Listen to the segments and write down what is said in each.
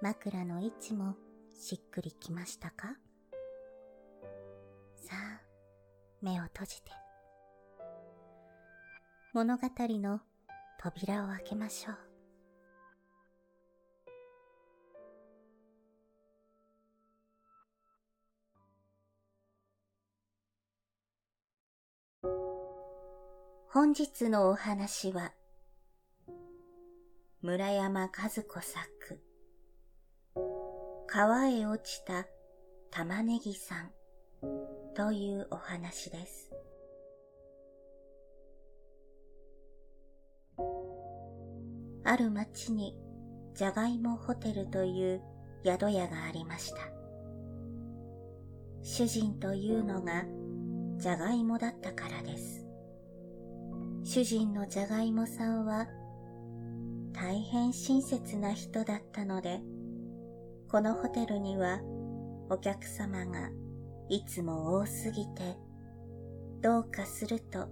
枕の位置もしっくりきましたか？さあ、目を閉じて。物語の扉を開けましょう。本日のお話は、村山和子作、川へ落ちた玉ねぎさんというお話です。ある町にじゃがいもホテルという宿屋がありました。主人というのがじゃがいもだったからです。主人のじゃがいもさんは大変親切な人だったので、このホテルにはお客様がいつも多すぎて、どうかすると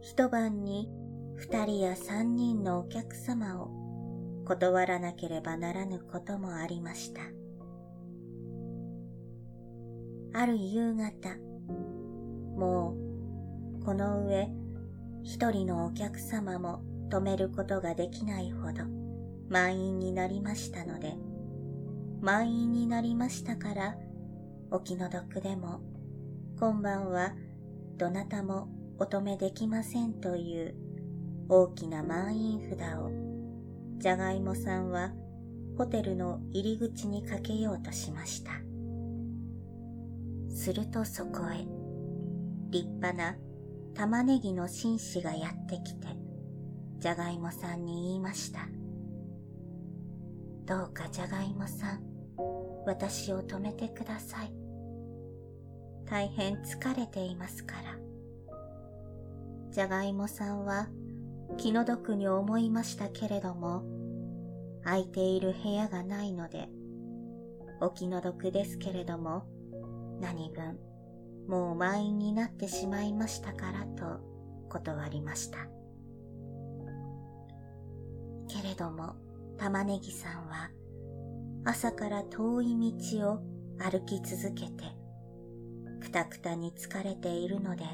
一晩に二人や三人のお客様を断らなければならぬこともありました。ある夕方、もうこの上一人のお客様も止めることができないほど満員になりましたので、満員になりましたからお気の毒でも今晩はどなたもお止めできませんという大きな満員札を、じゃがいもさんはホテルの入り口にかけようとしました。するとそこへ、立派な玉ねぎの紳士がやってきて、じゃがいもさんに言いました。どうかじゃがいもさん、私を止めてください。大変疲れていますから。じゃがいもさんは気の毒に思いましたけれども、空いている部屋がないので、お気の毒ですけれども、何分、もう満員になってしまいましたからと断りました。けれども、玉ねぎさんは、朝から遠い道を歩き続けて、くたくたに疲れているので、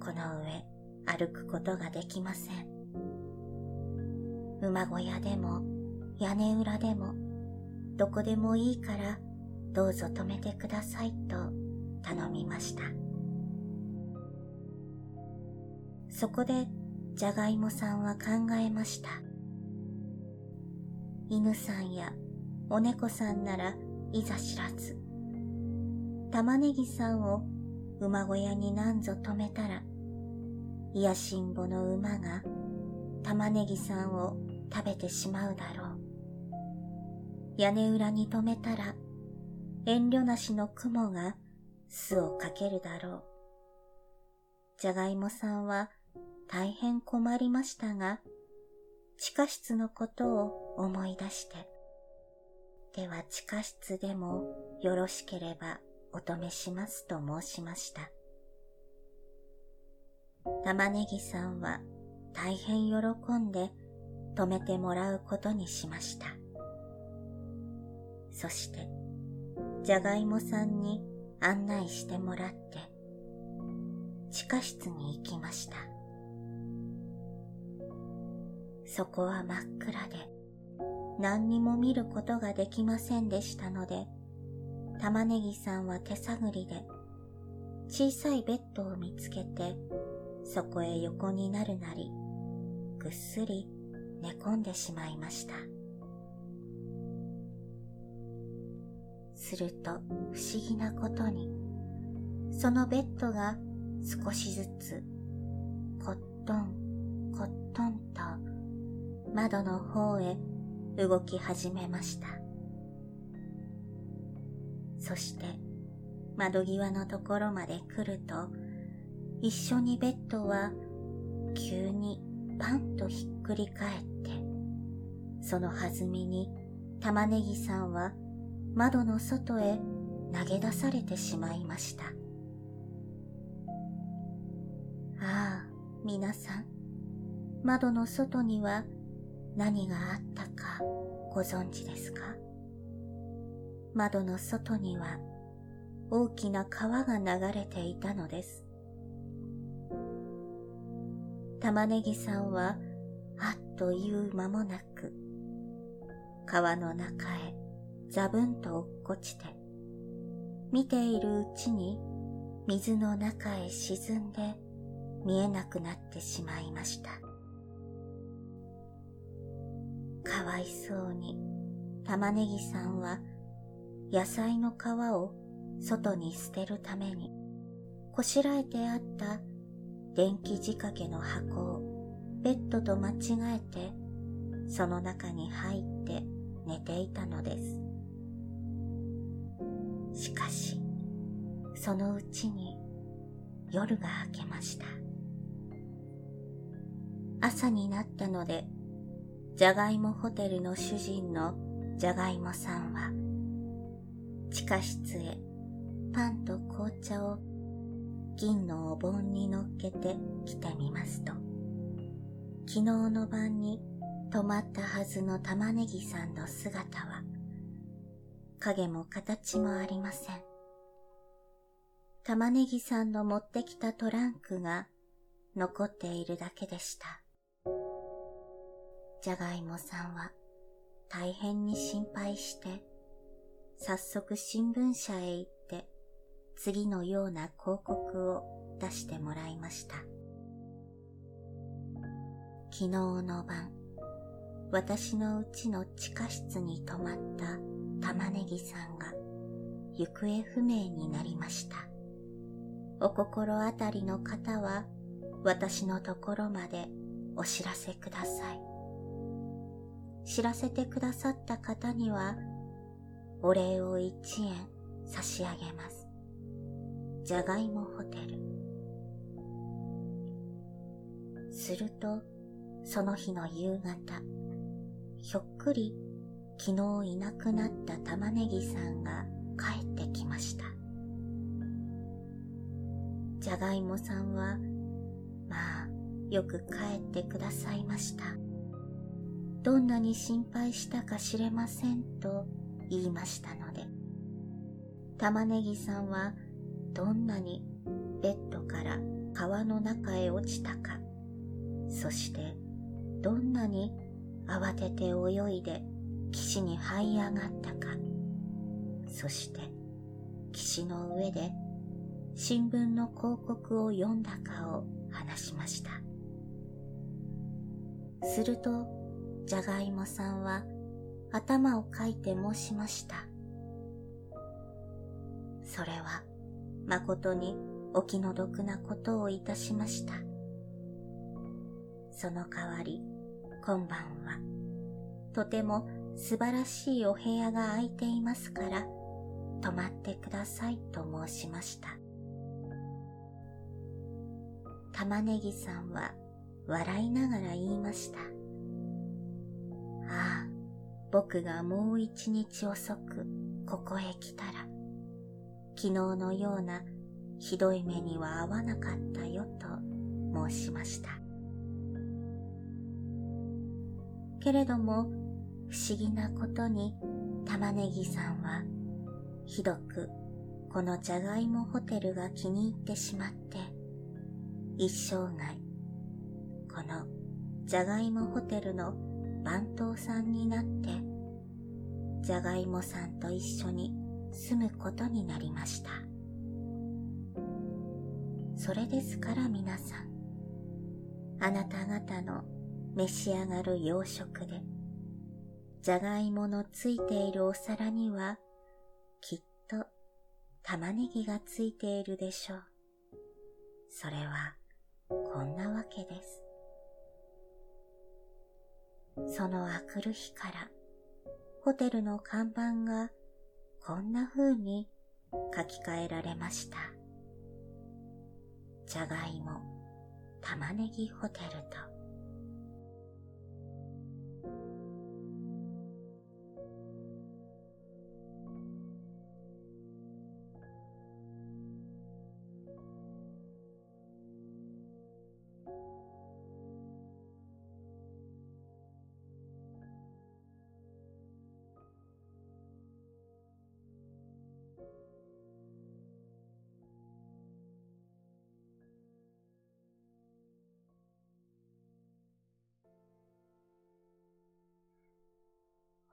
この上、歩くことができません。馬小屋でも屋根裏でもどこでもいいからどうぞ止めてくださいと頼みました。そこでじゃがいもさんは考えました。犬さんやお猫さんならいざ知らず、玉ねぎさんを馬小屋になんぞ止めたら癒しんぼの馬が玉ねぎさんを食べてしまうだろう。屋根裏に止めたら遠慮なしの雲が巣をかけるだろう。じゃがいもさんは大変困りましたが、地下室のことを思い出して、では地下室でもよろしければお止めしますと申しました。玉ねぎさんは大変喜んで止めてもらうことにしました。そして、じゃがいもさんに案内してもらって、地下室に行きました。そこは真っ暗で何にも見ることができませんでしたので、玉ねぎさんは手探りで小さいベッドを見つけてそこへ横になるなりぐっすり寝込んでしまいました。すると不思議なことにそのベッドが少しずつコットンコットンと窓の方へ動き始めました。そして窓際のところまで来ると一緒にベッドは急にパンとひっくり返ってその弾みに玉ねぎさんは窓の外へ投げ出されてしまいました。ああ、皆さん、窓の外には何があったかご存知ですか？窓の外には大きな川が流れていたのです。玉ねぎさんはあっという間もなく川の中へ座ぶんと落っこちて見ているうちに水の中へ沈んで見えなくなってしまいました。かわいそうに玉ねぎさんは野菜の皮を外に捨てるためにこしらえてあった電気仕掛けの箱をベッドと間違えてその中に入って寝ていたのです。しかし、そのうちに夜が明けました。朝になったのでじゃがいもホテルの主人のじゃがいもさんは、地下室へパンと紅茶を銀のお盆に乗っけて来てみますと、昨日の晩に泊まったはずの玉ねぎさんの姿は、影も形もありません。玉ねぎさんの持ってきたトランクが残っているだけでした。じゃがいもさんは大変に心配して、早速新聞社へ行って次のような広告を出してもらいました。昨日の晩、私のうちの地下室に泊まった玉ねぎさんが行方不明になりました。お心当たりの方は私のところまでお知らせください。知らせてくださった方には、お礼を1円差し上げます。じゃがいもホテル。すると、その日の夕方、ひょっくり昨日いなくなった玉ねぎさんが帰ってきました。じゃがいもさんは、まあ、よく帰ってくださいました。どんなに心配したか知れませんと言いましたので、玉ねぎさんはどんなにベッドから川の中へ落ちたか、そしてどんなに慌てて泳いで岸に這い上がったか、そして岸の上で新聞の広告を読んだかを話しました。するとじゃがいもさんは頭をかいて申しました。それは誠にお気の毒なことをいたしました。その代わり今晩はとても素晴らしいお部屋が空いていますから泊まってくださいと申しました。玉ねぎさんは笑いながら言いました。僕がもう一日遅くここへ来たら、昨日のようなひどい目には合わなかったよと申しました。けれども、不思議なことに玉ねぎさんは、ひどくこのじゃがいもホテルが気に入ってしまって、一生涯、このじゃがいもホテルの番頭さんになって、じゃがいもさんと一緒に住むことになりました。それですから皆さん、あなた方の召し上がる洋食で、じゃがいものついているお皿には、きっと玉ねぎがついているでしょう。それは、こんなわけです。その明くる日から、ホテルの看板がこんな風に書き換えられました。じゃがいも、玉ねぎホテルと。